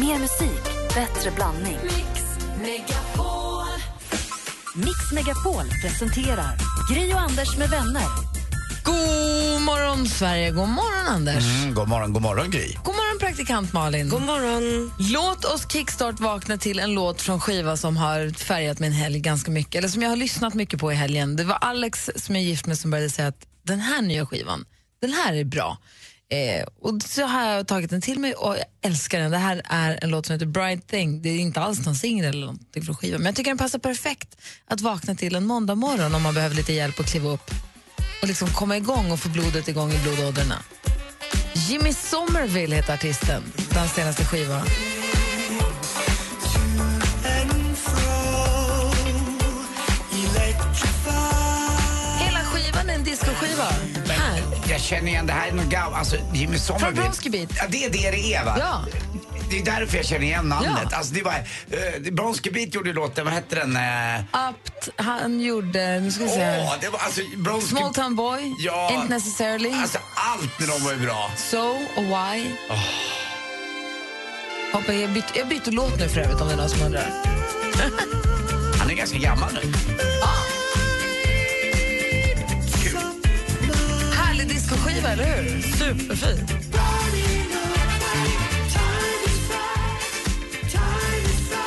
Mer musik, bättre blandning. Mix Megapol. Mix Megapol presenterar Gri och Anders med vänner. God morgon, Sverige. God morgon, Anders. Mm, god morgon, god morgon Gry. God morgon, praktikant Malin. God morgon. Låt oss kickstart vakna till en låt från skiva som har färgat min helg ganska mycket, eller som jag har lyssnat mycket på i helgen. Det var Alex som jag är gift med som började säga att den här nya skivan, den här är bra. Eh, och så har jag tagit den till mig och jag älskar den. Det här är en låt som heter Bright Thing. Det är inte alls någon singel eller någonting från skivan, men jag tycker den passar perfekt att vakna till en måndag morgon om man behöver lite hjälp att kliva upp och liksom komma igång och få blodet igång i blodådrorna. Jimmy Somerville heter artisten, Den senaste skivan. Hela skivan är en discoskiva. Jag känner igen det här är något gammalt. Alltså, Jimmy Somerville. Från Bronski Beat. Ja, det är det det är va? Ja. Det är därför jag känner igen namnet. Ja. Alltså, det var, uh, Bronski Beat gjorde låten, vad hette den? Uh, Apt, han gjorde, nu ska vi se. Åh, det var alltså Bronski... Small Town Boy, Ja. Ain't Necessarily, Alltså allt med dem var ju bra. So och Why. Hoppa, jag, bytte, jag bytte låt nu för övrigt om det är någon som undrar. Han är ganska gammal nu. Discoskiva, eller hur? Superfin.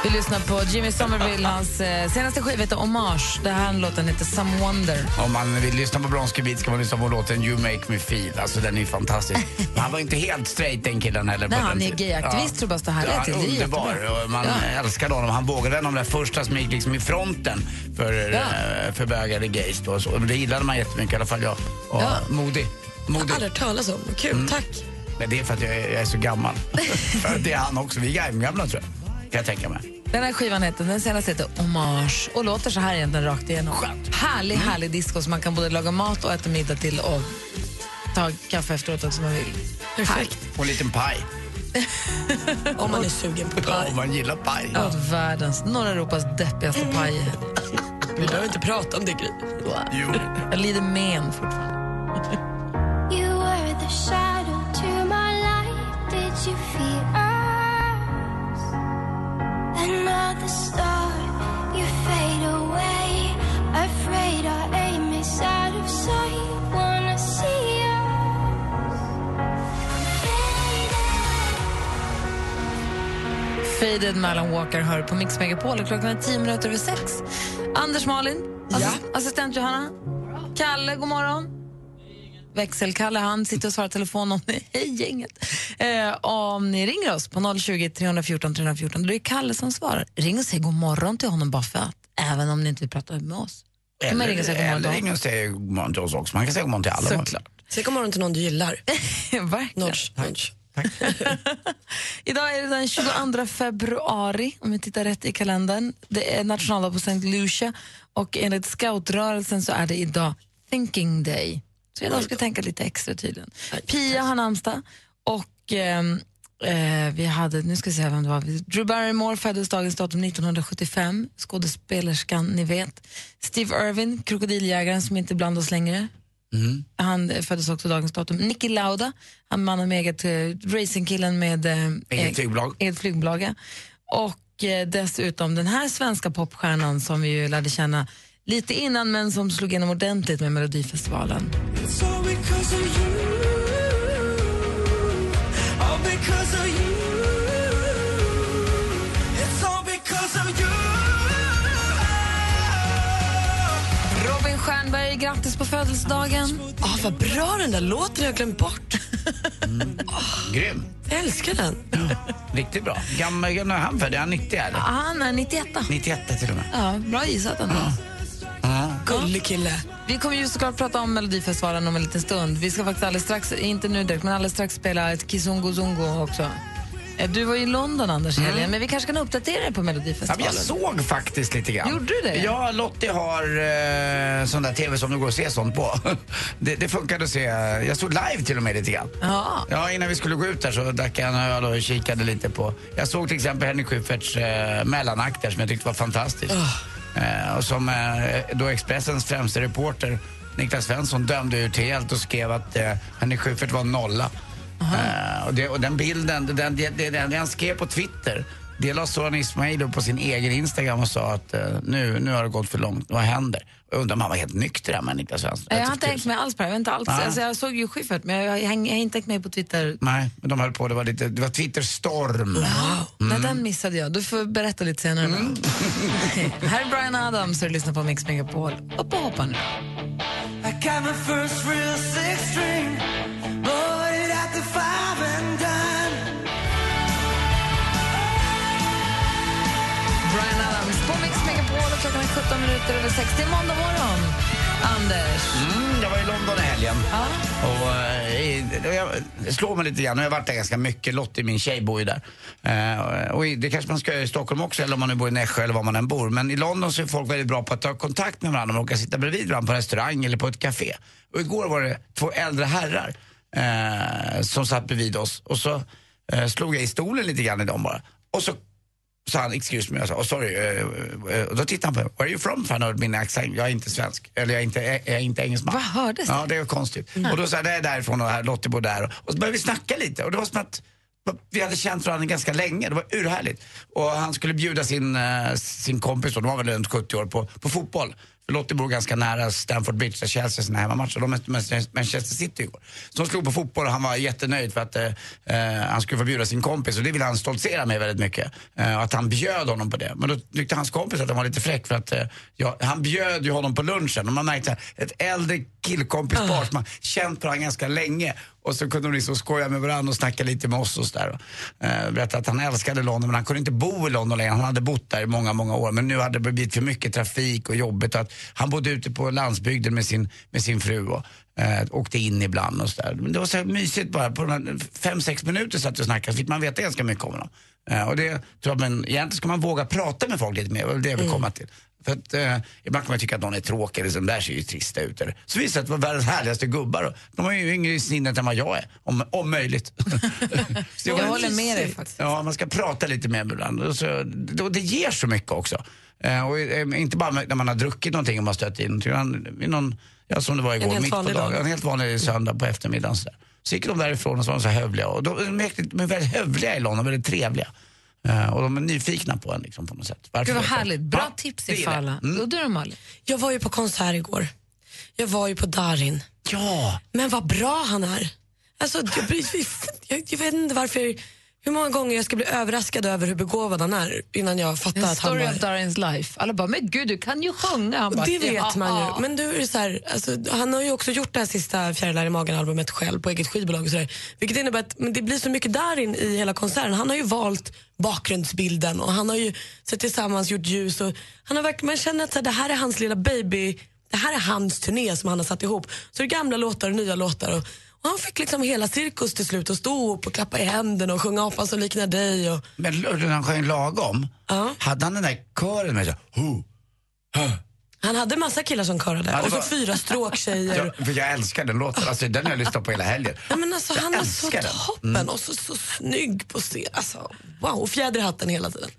Vi lyssnar på Jimmy Somerville, hans eh, senaste skiva heter Hommage. Den här låten heter Some Wonder. Om man vill lyssna på Bronski Beat ska man lyssna på låten You Make Me Feel. Alltså den är ju fantastisk. Men han var inte helt straight den killen heller. Nej, den han är gayaktivist, tror jag bara här Ja, till. Det är underbar. man Ja. älskade honom. Han vågade en av de där första som gick liksom i fronten för, Ja. eh, för bögare gays. Då. Så, det gillade man jättemycket, i alla fall jag. Och Ja. modig. Modig. Aldrig hört talas om. Kul, tack. Men det är för att jag är, jag är så gammal. för det är han också. Vi är gamla tror jag. Kan jag tänka mig. Den här skivan heter, den senaste heter Hommage och låter så här egentligen rakt igenom. Härlig, härlig disco som man kan både laga mat och äta middag till och ta kaffe efteråt också om man vill. Perfekt. Och en liten paj. Om man är sugen på Ja, paj. om man gillar paj. Åt världens, norra Europas deppigaste paj. Vi behöver inte prata om det, Gry. Jo. Jag lider men fortfarande. Faded med Alan Walker hör på Mix Megapol klockan är tio minuter över sex. Anders Malin, assi- assistent Johanna, Kalle, god morgon. Växelkalle, han sitter och svarar telefon om ni, hej gänget. Eh, om ni ringer oss på 020 314 314, då är det Kalle som svarar. Ring och säg god morgon till honom bara för att, även om ni inte vill prata med oss. Man ringa och säga god morgon eller till ingen säger god morgon till oss också. Man kan säga god morgon till alla. Såklart. Säg god morgon till någon du gillar. Verkligen. Nudge, nudge. Idag är det den 22 februari, om vi tittar rätt i kalendern. Det är nationaldag på St. Lucia och enligt scoutrörelsen så är det idag Thinking Day. Så idag ska vi tänka lite extra tydligen. Pia har namnsdag och ehm, eh, vi hade, nu ska vi se vem det var, Drew Barrymore föddes dagens datum 1975, skådespelerskan ni vet. Steve Irwin, krokodiljägaren som inte är bland oss längre. Han eh, föddes också dagens datum. Nicky Lauda, han mannen med eget eh, racingkillen med eh, Eget flygbolag. eget flygbolag. Och eh, dessutom den här svenska popstjärnan som vi ju lärde känna lite innan men som slog igenom ordentligt med Melodifestivalen. Robin Stjernberg, grattis på födelsedagen. Ah, vad bra den där låten, jag har glömt bort. Grym. Jag älskar den. Riktigt bra. Gammal, är han född? Är han 90 eller? Han är 91. 91 till och med. Ja, bra gissat ändå. Gullig kille. Vi kommer ju såklart prata om Melodifestivalen om en liten stund. Vi ska faktiskt alldeles strax, inte nu direkt, men alldeles strax spela ett Kizungo Zungo också. Eh, Du var i London, Anders, i helgen, men vi kanske kan uppdatera dig på Ja, Melodifestivalen. jag såg faktiskt lite grann. Gjorde du det? Ja, Lottie har eh, sån där TV som det går att se sånt på. det, det funkade att se. Jag såg live till och med lite grann. Ja. Ja, innan vi skulle gå ut där så drack jag en öl och kikade lite på. Jag såg till exempel Henrik Schyfferts eh, mellanakt där som jag tyckte var fantastisk. Eh, och som eh, då Expressens främste reporter Niklas Svensson dömde ut helt och skrev att eh, Henrik Schyffert var nolla. Eh, och, det, och den bilden, den, den, den, den, den skrev på Twitter. Det la Soran Ismail på sin egen Instagram och sa att eh, nu, nu har det gått för långt, vad händer? Jag undrar om han var helt nykter här med Niklas Svensson. Jag har inte hängt med alls på det. Inte alls. Nej. Alltså, jag såg ju Schyffert, men jag, jag, har inte hängt med på Twitter. Nej, men de höll på, det var, lite, det var Twitterstorm. Nej, den missade jag. Du får berätta lite senare. då. Här är Brian Adams och du lyssnar på Mix Megapol. Upp och hoppa nu. I got my first real six string. Minuter över 6. Det är måndag morgon. Anders. Mm, jag var i London i helgen. Ja. Och, eh, jag slår mig lite grann, jag har varit där ganska mycket. Lottie, min tjej, bor ju där. Eh, och det kanske man ska göra i Stockholm också, eller om man nu bor i Nässjö eller var man än bor. Men i London så är folk väldigt bra på att ta kontakt med varandra. Man råkar sitta bredvid varandra på restaurang eller på ett café. Och igår var det två äldre herrar eh, som satt bredvid oss. Och så eh, slog jag i stolen lite grann i dem bara. Och så sa han excuse me, jag sa oh, sorry. eh, eh, och då tittade han på mig, where are you from? För han hörde min accent, jag är inte svensk. Eller jag är inte, jag är inte engelsman. Vad hördes det? Ja, det är konstigt. Och då sa jag, det är därifrån och här, Lottie bor där. Och så började vi snacka lite och det var som att vi hade känt varandra ganska länge, det var urhärligt. Och han skulle bjuda sin, eh, sin kompis, de var väl runt 70 år, på, på fotboll. Lottie bor ganska nära Stamford Bridge där Chelsea sina hemmamatcher. De mötte Manchester City igår. Så de slog på fotboll och han var jättenöjd för att eh, eh, han skulle få bjuda sin kompis och det ville han stoltsera med väldigt mycket. Eh, att han bjöd honom på det. Men då tyckte hans kompis att han var lite fräck för att eh, ja, han bjöd ju honom på lunchen och man märkte att ett äldre killkompispar som har känt på ganska länge och så kunde de liksom skoja med varandra och snacka lite med oss och sådär. Uh, berättade att han älskade London men han kunde inte bo i London längre. Han hade bott där i många, många år men nu hade det blivit för mycket trafik och jobbigt. Och att han bodde ute på landsbygden med sin, med sin fru och uh, åkte in ibland och sådär. Men det var så mysigt bara. På de här fem, sex minuter satt vi och snackade så fick man veta ganska mycket om honom. Eh, och det tror jag, men egentligen ska man våga prata med folk lite mer, det var det jag vill komma till. För att eh, ibland kan man tycka att någon är tråkig, eller så, de där ser ju trista ut. Eller. Så visar det att det var världens härligaste gubbar. De är ju yngre i sinnet än vad jag är, om, om möjligt. Jag håller med dig faktiskt. Ja, man ska prata lite med varandra. Och Så, det, det ger så mycket också. Eh, och, eh, inte bara när man har druckit någonting och man stött in någonting. i någon, ja, som det var igår, mitt på dagen. dag. En helt vanlig söndag på eftermiddagen. Så, där. så gick de därifrån och så var de så hövliga. Och de, de är väldigt hövliga i London, väldigt trevliga. Eh, och de är nyfikna på en liksom, på något sätt. Varför Gud vad härligt. Bra Ja, tips det i gillar jag. alla. Mm. Och du då Malin? Jag var ju på konsert igår. Jag var ju på Darin. Ja, Men vad bra han är. Alltså, jag, jag, jag vet inte varför, hur många gånger jag ska bli överraskad över hur begåvad han är innan jag fattar att han story var... of Darins life. Alla bara, men gud du kan ju sjunga. Han bara, Det vet "Ja, man ja." ju. Men du är så här, alltså, han har ju också gjort det här sista Fjärilar i magen-albumet själv på eget skivbolag. Och så där, vilket innebär att men det blir så mycket Darin i hela konserten. Han har ju valt bakgrundsbilden och han har ju sett tillsammans gjort ljus. Och han har verkligen, man känner att så här, det här är hans lilla baby, det här är hans turné som han har satt ihop. Så det är gamla låtar och nya låtar. Och, och han fick liksom hela cirkus till slut att stå upp och klappa i händerna och sjunga apan som liknar dig. Och, men han sjöng lagom, Ja. hade han den där kören med sig? Ho, han hade massa killar som körade Ja, och så var- fyra stråktjejer. Ja, för jag älskar den låten. Alltså, den har jag lyssnat på hela helgen. Ja, men alltså, Jag han är så den. toppen och så, så snygg på scen. Alltså, wow, och fjäder i hatten hela tiden.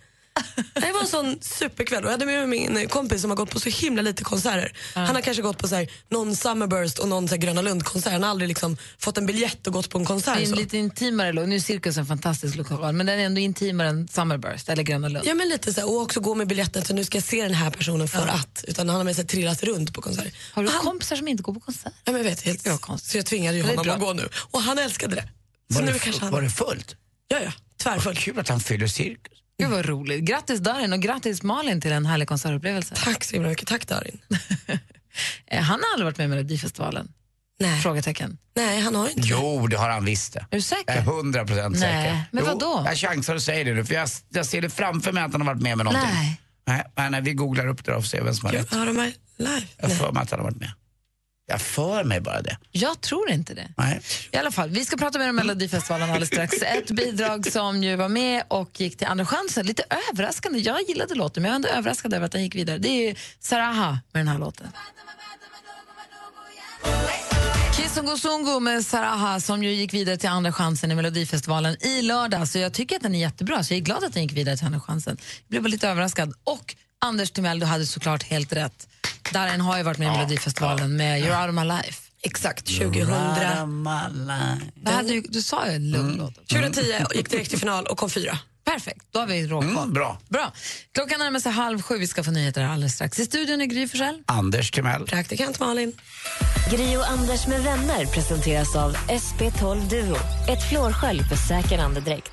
Det var en sån superkväll och jag hade med mig min kompis som har gått på så himla lite konserter. Han har kanske gått på så här, någon Summerburst och någon så här, Gröna Lund-konsert. Han har aldrig liksom fått en biljett och gått på en Det konsert. är en Så. lite intimare. Nu är Cirkus en fantastisk lokal, men den är ändå intimare än Summerburst eller Gröna Lund. Ja men lite så här, och också gå med biljetten så nu ska jag se den här personen för att. Utan han har med sig trillat runt på konserter. Har du han, kompisar som inte går på konsert? Ja men jag vet, helt Det. Så jag tvingade ju det honom att gå nu. Och han älskade det. Så Var nu det, kanske han... var det fullt? Ja ja, tvärfullt. Kul att han fyller cirkus. Gud vad roligt. Grattis Darin och grattis Malin till en härlig konsertupplevelse. Tack så himla mycket. Tack Darin. Eh, Han har aldrig varit med i Melodifestivalen? Nej. Frågetecken. Nej, han har inte. Jo, det har han visst det. Är du säker? Jag är hundra procent Nej, säker. men Jo, vadå? Jag chansar och säger det nu, för jag, jag ser det framför mig att han har varit med med någonting. Nej. Nej, nej, vi googlar upp det och ser vem som har rätt. Har de live? Jag Nej. för mig att han har varit med. Jag för mig bara det. Jag tror inte det. Nej. I alla fall, vi ska prata mer om Melodifestivalen alldeles strax. Ett bidrag som ju var med och gick till Andra chansen. Lite överraskande. Jag gillade låten, men jag är ändå överraskad över att den gick vidare. Det är Saraha med den här låten. Kizungu med Saraha som ju gick vidare till Andra chansen i Melodifestivalen i lördag. Så jag tycker att den är jättebra, så jag är glad att den gick vidare till Andra chansen. Jag blev bara lite överraskad. Och Anders Timell, du hade såklart helt rätt. Darin har ju varit med i Melodifestivalen med You're out of my life. Exakt, 2000. Det hade ju, du sa ju en lugn låt. 2010 gick direkt till final och kom fyra. Perfekt, då har vi råkoll. Mm, bra. Bra. Klockan närmar sig halv sju, vi ska få nyheter alldeles strax. I studion är Gry Forssell. Anders Timell. Praktikant Malin. Gri och Anders med vänner presenteras av SP12 Duo. Ett flårskölj för säker andedräkt.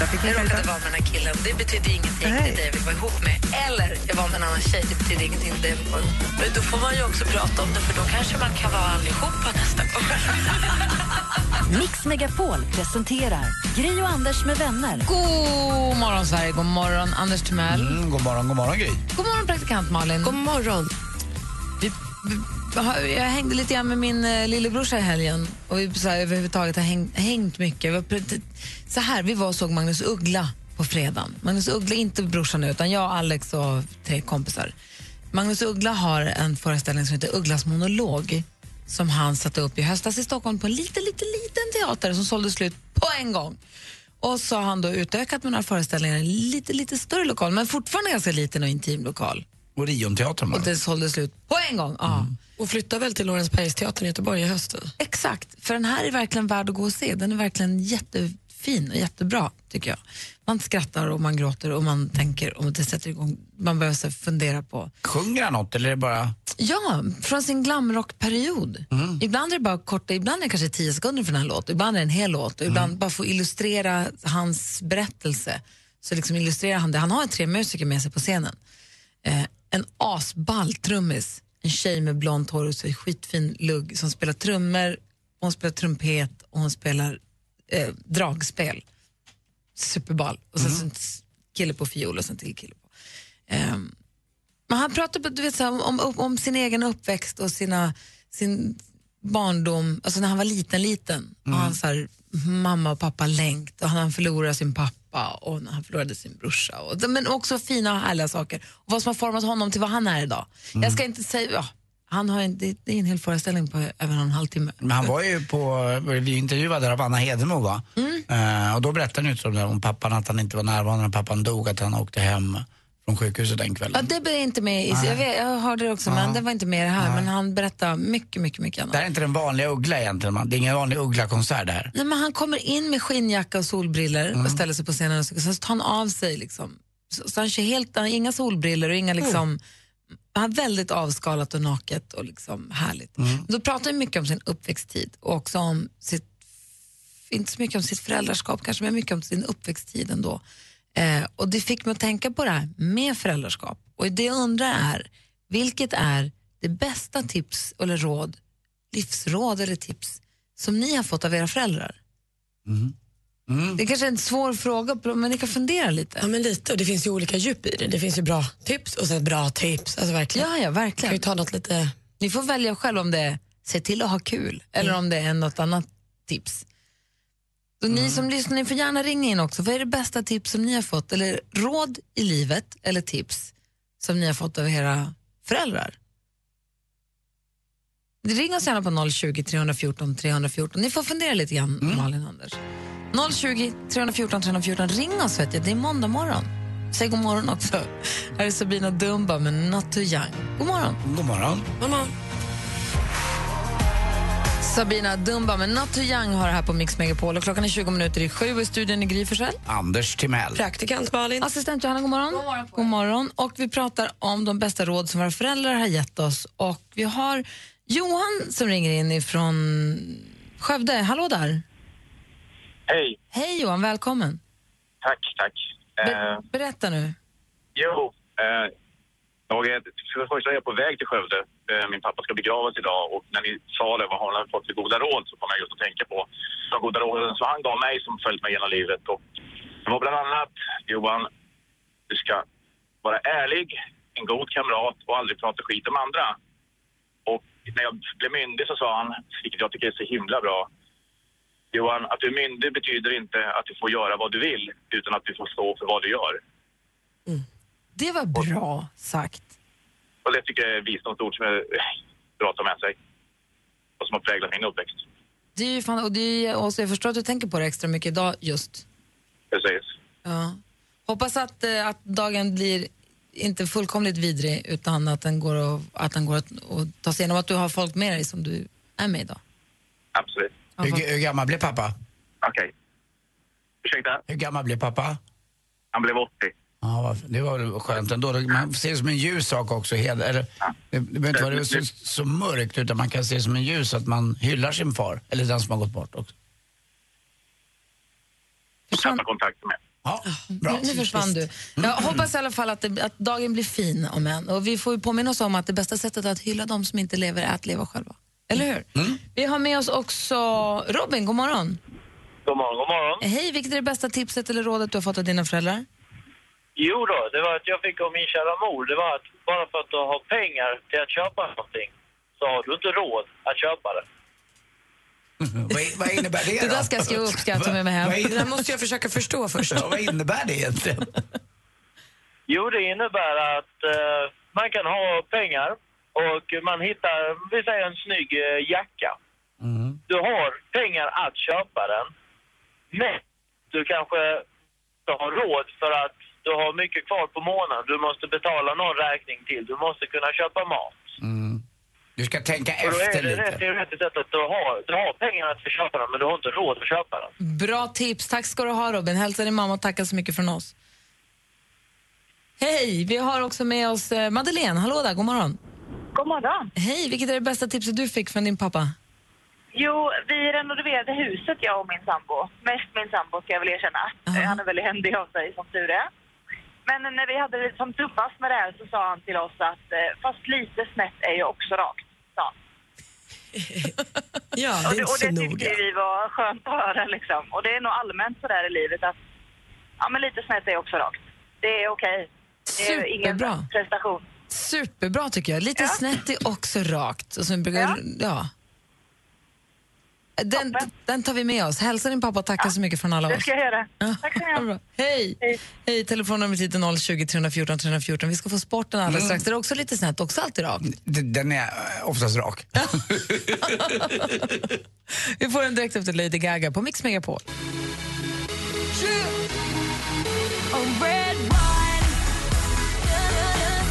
Jag råkade vara med den här killen. Det betyder ingenting. Det är det jag vill vara ihop med. Eller jag var med en annan tjej. Det betyder ingenting. Det är det jag vill vara ihop med. Men då får man ju också prata om det för då kanske man kan vara allihopa nästa gång. Mix Megapol presenterar Gri och Anders med vänner. God morgon, Sverige. God morgon, Anders Timell. Mm, god morgon, god morgon Gry. God morgon, praktikant Malin. God morgon. Vi, jag hängde lite grann med min eh, lillebrorsa i helgen och vi så här, överhuvudtaget har hängt, hängt mycket. Vi, så här, vi var och såg Magnus Uggla på fredagen. Magnus Uggla, inte brorsan utan jag, Alex och tre kompisar. Magnus Uggla har en föreställning som heter Ugglas monolog som han satte upp i höstas i Stockholm på en liten, liten, liten teater som sålde slut på en gång. Och så har han då utökat med några föreställningar i en lite, lite större lokal, men fortfarande ganska liten och intim lokal. Orionteatern Och det sålde slut på en gång. Ja. Och flyttar väl till Lorensbergsteatern i Göteborg i höst? Exakt, för den här är verkligen värd att gå och se. Den är verkligen jättefin och jättebra, tycker jag. Man skrattar och man gråter och man tänker och det sätter igång. Man behöver så fundera på. Sjunger han något eller är det bara... Ja, från sin glamrockperiod. Ibland är det bara korta, ibland är det kanske tio sekunder för den här låten, ibland är det en hel låt och ibland bara få illustrera hans berättelse. Så liksom illustrerar han det. Han har tre musiker med sig på scenen. Eh, en asball trummis, en tjej med blont hår och så skitfin lugg som spelar trummor, hon spelar trumpet och hon spelar eh, dragspel. Superball. Och sen så en kille på fiol och sen till kille på. Ehm, men han pratar på, du vet, så här, om, om, om sin egen uppväxt och sina, sin barndom, alltså när han var liten, liten. Och han så här, mamma och pappa längt och han förlorade sin pappa och när han förlorade sin brorsa. Och, men också fina och härliga saker. Och vad som har format honom till vad han är idag. Jag ska inte säga, ja, han har en, det, är en hel föreställning på över en halvtimme. Men han var ju på, vi intervjuade där av Anna Hedemo va? Eh, och då berättade han om det om pappan, att han inte var närvarande när pappan dog, att han åkte hem från sjukhuset den Ja, kvällen. det blev inte med i, jag, vet, jag hörde det också, men det var inte med det här. Men han berättade mycket, mycket, mycket annat. Det här är inte den vanliga Uggla egentligen, man. det är ingen vanlig Uggla-konsert det här. Nej, men han kommer in med skinnjacka och solbriller och ställer sig på scenen och så, tar han av sig. Liksom. Så, så han kör helt, han inga solbriller och inga liksom, han är väldigt avskalat och naket och liksom härligt. Då pratar han mycket om sin uppväxttid och också om sitt, inte så mycket om sitt föräldraskap kanske, men mycket om sin uppväxttid ändå. Eh, och det fick mig att tänka på det här med föräldraskap. Och det jag undrar är, vilket är det bästa tips eller råd, livsråd eller tips som ni har fått av era föräldrar? Det är kanske är en svår fråga, men ni kan fundera lite. Ja, men lite. Och det finns ju olika djup i det. Det finns ju bra tips och sen bra tips. Alltså verkligen. Ja, ja, Kan ju verkligen. ta något lite... Ni får välja själv om det är se till att ha kul eller om det är något annat tips. Så Ni som lyssnar, ni får gärna ringa in också. Vad är det bästa tips som ni har fått? Eller råd i livet eller tips som ni har fått av era föräldrar? Ring oss gärna på 020 314 314. Ni får fundera lite grann, Malin och Anders. 020 314 314. Ring oss, vet jag. det är måndag morgon. Säg god morgon också. Här är Sabina Dumba med Not Too Young. God morgon. God morgon. Mamma. Sabina Dumba med Not Too Young har det här på Mix Megapol. Och klockan är 20 minuter i sju i studion i Gry. Anders Timell. Praktikant Malin. Assistent Johanna, god morgon. God morgon, god morgon. Och vi pratar om de bästa råd som våra föräldrar har gett oss. Och vi har Johan som ringer in ifrån Skövde. Hallå där. Hej, Hej Johan, välkommen. tack, tack. Be- Eh, berätta nu. jo, eh, jag är, är jag på väg till Skövde. Eh, min pappa ska begravas idag och när ni sa det, vad har han fått för goda råd, så kom jag just att tänka på de goda råden som han gav mig som följt mig genom livet. Och det var bland annat, Johan, du ska vara ärlig, en god kamrat och aldrig prata skit om andra. Och när jag blev myndig så sa han, vilket jag tycker är så himla bra, Johan, att du är myndig betyder inte att du får göra vad du vill, utan att du får stå för vad du gör. Det var bra sagt. Och det tycker jag är visdomsord som är bra att ta med sig. Och som har präglat min uppväxt. Det är ju fan, och det är, och jag förstår att du tänker på det extra mycket idag just. Precis. Ja. Hoppas att, eh, att dagen blir inte fullkomligt vidrig utan att den går, att, att, den går att, att ta sig igenom. Att du har folk med dig som du är med idag. Absolut. Hur, hur gammal blev pappa? Okej. Ursäkta? Hur gammal blev pappa? Han blev 80. Ja, det var väl skönt ändå. Man ser det som en ljus sak också. Eller, det, behöver inte vara så, så mörkt utan man kan se det som en ljus att man hyllar sin far. Eller den som har gått bort också. Tappa kontakten med. Ja, bra. Nu, försvann du. Jag hoppas i alla fall att, det, att dagen blir fin om än. Och vi får ju påminna oss om att det bästa sättet att hylla de som inte lever är att leva själva. Eller hur? Vi har med oss också Robin, god morgon. God morgon, god morgon. Hej, vilket är det bästa tipset eller rådet du har fått av dina föräldrar? Jo då, det var att jag fick av min kära mor. Det var att bara för att du har pengar till att köpa någonting så har du inte råd att köpa det. vad, innebär det Det då? där ska jag skriva upp, ska jag ta med mig hem. Det där måste jag försöka förstå först. ja, vad innebär det egentligen? Jo, det innebär att eh, man kan ha pengar och man hittar, vi säger en snygg eh, jacka. Du har pengar att köpa den, men du kanske inte har råd för att du har mycket kvar på månaden. Du måste betala någon räkning till. Du måste kunna köpa mat. Du ska tänka Och då är efter det rätt lite. teoretiskt sett att du har, du har pengar att köpa den, men du har inte råd att köpa den. Bra tips. Tack ska du ha Robin. Hälsa din mamma och tacka så mycket från oss. Hej, vi har också med oss eh, Madeleine. Hallå där, god morgon. God morgon. Hej, vilket är det bästa tipset du fick från din pappa? Jo, vi renoverade huset, jag och min sambo. Mest min sambo, ska jag väl erkänna. Aha. Han är väldigt händig av sig, som tur är. Men när vi hade det som tuffast med det här så sa han till oss att eh, fast lite snett är ju också rakt, sa han. Ja, Och det är det, inte och det noga. tyckte vi var skönt att höra liksom. Och det är nog allmänt så där i livet att ja, men lite snett är också rakt. Det är okej. Det är ingen Superbra. prestation. Superbra tycker jag. Lite Ja. snett är också rakt. Och så brukar, ja. Ja. Den, den tar vi med oss. Hälsa din pappa och tacka så mycket från alla Det oss. ska jag göra. Ja. Tack så mycket. Hej! Hej. Hej, telefonnumret hit är 020 314 314. Vi ska få sporten alldeles strax. Det är också lite snett, också alltid rakt. Den är oftast rak. Vi får den direkt efter Lady Gaga på Mix Megapol.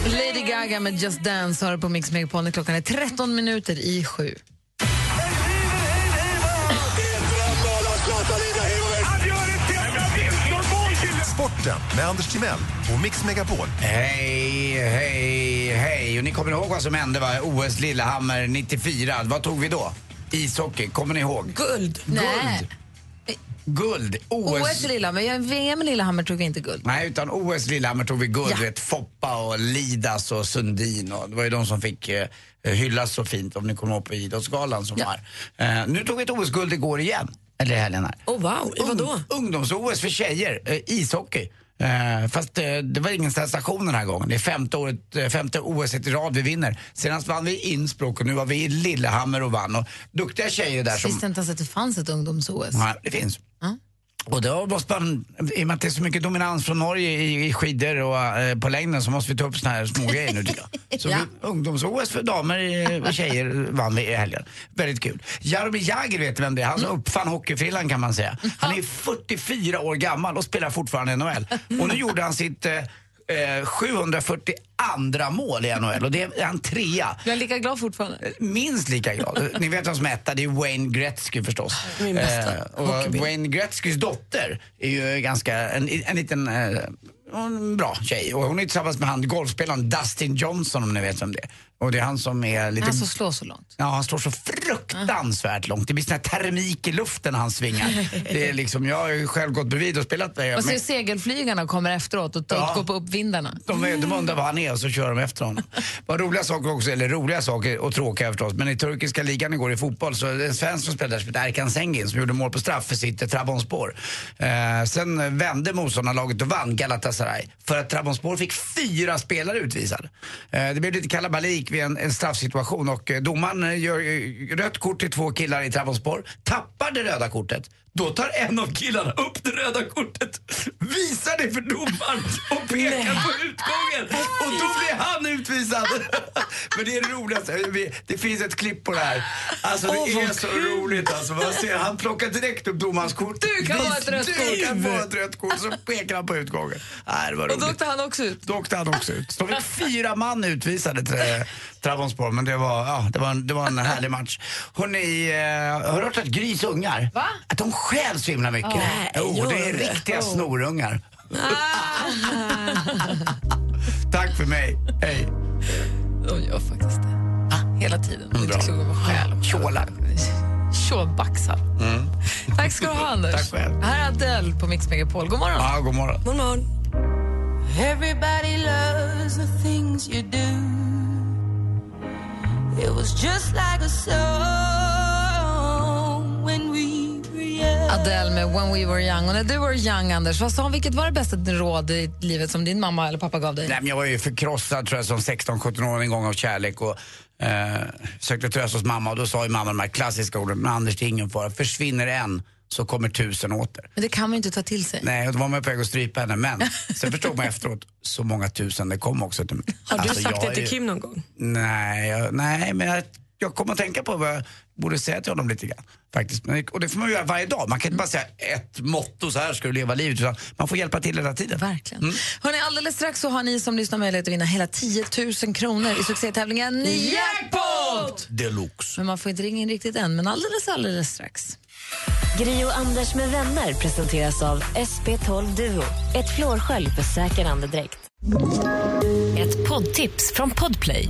Lady Gaga med Just Dance har på Mix Megapol klockan är 13 minuter i sju. Sporten med Anders Timell och Mix Megapol. Hej, hej, hej. Och ni kommer ihåg vad som hände va? OS Lillehammer 94. Vad tog vi då? Ishockey, kommer ni ihåg? Guld. Nej. Guld. OS. OS Lillehammer. Ja, VM Lillehammer tog vi inte guld. Nej, utan OS Lillehammer tog vi guld. Ja. Vet, Foppa och Lidas och Sundin. Och det var ju de som fick eh, hyllas så fint om ni kommer ihåg på Idrottsgalan som Ja. var. Eh, nu tog vi ett OS-guld igår igen. Eller i helgen här. Oh, wow, i vadå? Ung- Ungdoms-OS för tjejer, eh, ishockey. Eh, fast eh, det var ingen sensation den här gången. Det är femte, året, eh, femte OS i rad vi vinner. Senast vann vi i Innsbruck och nu var vi i Lillehammer och vann. Och duktiga tjejer där som... Visste inte ens att det fanns ett ungdoms-OS. Nej, det finns. Ja. Och då måste man, i och med att det är så mycket dominans från Norge i, i skidor och eh, på längden så måste vi ta upp såna här små grejer nu tycker jag. Så Ja. ungdoms-OS för damer och tjejer vann vi i helgen. Väldigt kul. Jaromir Jagr vet vem det är? Han som uppfann hockeyfrillan kan man säga. Han är 44 år gammal och spelar fortfarande NHL. Och nu gjorde han sitt eh, eh, 742 mål i NHL och det är han trea. Jag är lika glad fortfarande. Minst lika glad. Ni vet vem som är etta, det är Wayne Gretzky förstås. Min bästa Eh, och. Wayne Gretzkys dotter är ju ganska, en, en liten eh, en bra tjej. Och hon är tillsammans med han golfspelaren Dustin Johnson om ni vet vem det är. Och det är han som är lite... Han som slår så långt. Ja, han slår så fruktansvärt långt. Det blir sån här termik i luften när han svingar. Det är liksom, jag har ju själv gått bredvid och spelat med. Och så med- segelflygarna kommer efteråt och, Ja. går på uppvindarna. de, de undrar var han är och så kör de efter honom. Vad roliga saker också, eller roliga saker och tråkiga förstås. Men i turkiska ligan igår i fotboll så det en svensk som spelade där som Erkan Sengin som gjorde mål på straff för sitt Trabzonspor. Eh, sen vände motståndarlaget och vann Galatasaray. För att Trabzonspor fick fyra spelare utvisade. Eh, det blev lite kalabalik vid en, en straffsituation och eh, domaren eh, gör eh, rött kort till två killar i Trabzonspor, tappar det röda kortet. Då tar en av killarna upp det röda kortet, visar ner för domaren och pekar på utgången. Och då blir han utvisad. Men det är det roligaste. Det finns ett klipp på det här. Alltså det Åh, är så kul. roligt. Alltså, man ser, han plockar direkt upp domarens kort. Du kan få ett rött Du kan kort. få ett rött kort. Så pekar han på utgången. Nej, det var Och roligt. då åkte han också ut. Då åkte han också ut. De fick fyra man utvisade till Trabzonspor, men det var, ja, det, var en, det var en härlig match. Hörrni, eh, har du hört att grisungar, Va? att de stjäl så himla mycket? Nej, jo, gör det är de det? riktiga Oh. snorungar. Tack för mig. Hej. De gör faktiskt det. Hela tiden. Det tycks gå med själ. Tjålar. Tjåbaxar. Tack ska du ha, Anders. Tack själv. Här är Adele på Mix Megapol. God morgon. Ja, god morgon. God morgon. Everybody loves the things you do. It was just like a song Adele med When We Were Young. Och när du var young, Anders, vad sa, vilket var det bästa råd i livet som din mamma eller pappa gav dig? Nej, men jag var ju förkrossad tror jag, som 16-17-åring en gång av kärlek och eh, sökte tröst hos mamma och då sa ju mamma de här klassiska orden, men Anders det är ingen fara, försvinner en så kommer tusen åter. Men det kan man ju inte ta till sig. Nej, och då var man på väg att strypa henne. Men sen förstod man efteråt, så många tusen det kom också till mig. Har du Alltså, sagt det till ju- Kim någon gång? Nej, jag, nej men jag, jag kommer att tänka på vad jag borde säga till honom lite grann. Faktiskt. Men, och det får man göra varje dag. Man kan inte bara säga ett motto, så här ska du leva livet. Utan man får hjälpa till hela tiden. Verkligen. Mm. Hörrni, alldeles strax så har ni som lyssnar möjlighet att vinna hela 10 000 kronor i succétävlingen Jackpot! Deluxe. Men man får inte ringa in riktigt än, men alldeles, alldeles strax. Gri och Anders med vänner presenteras av SP12 Duo. Ett flårskölj för säker andedräkt. Ett poddtips från Podplay.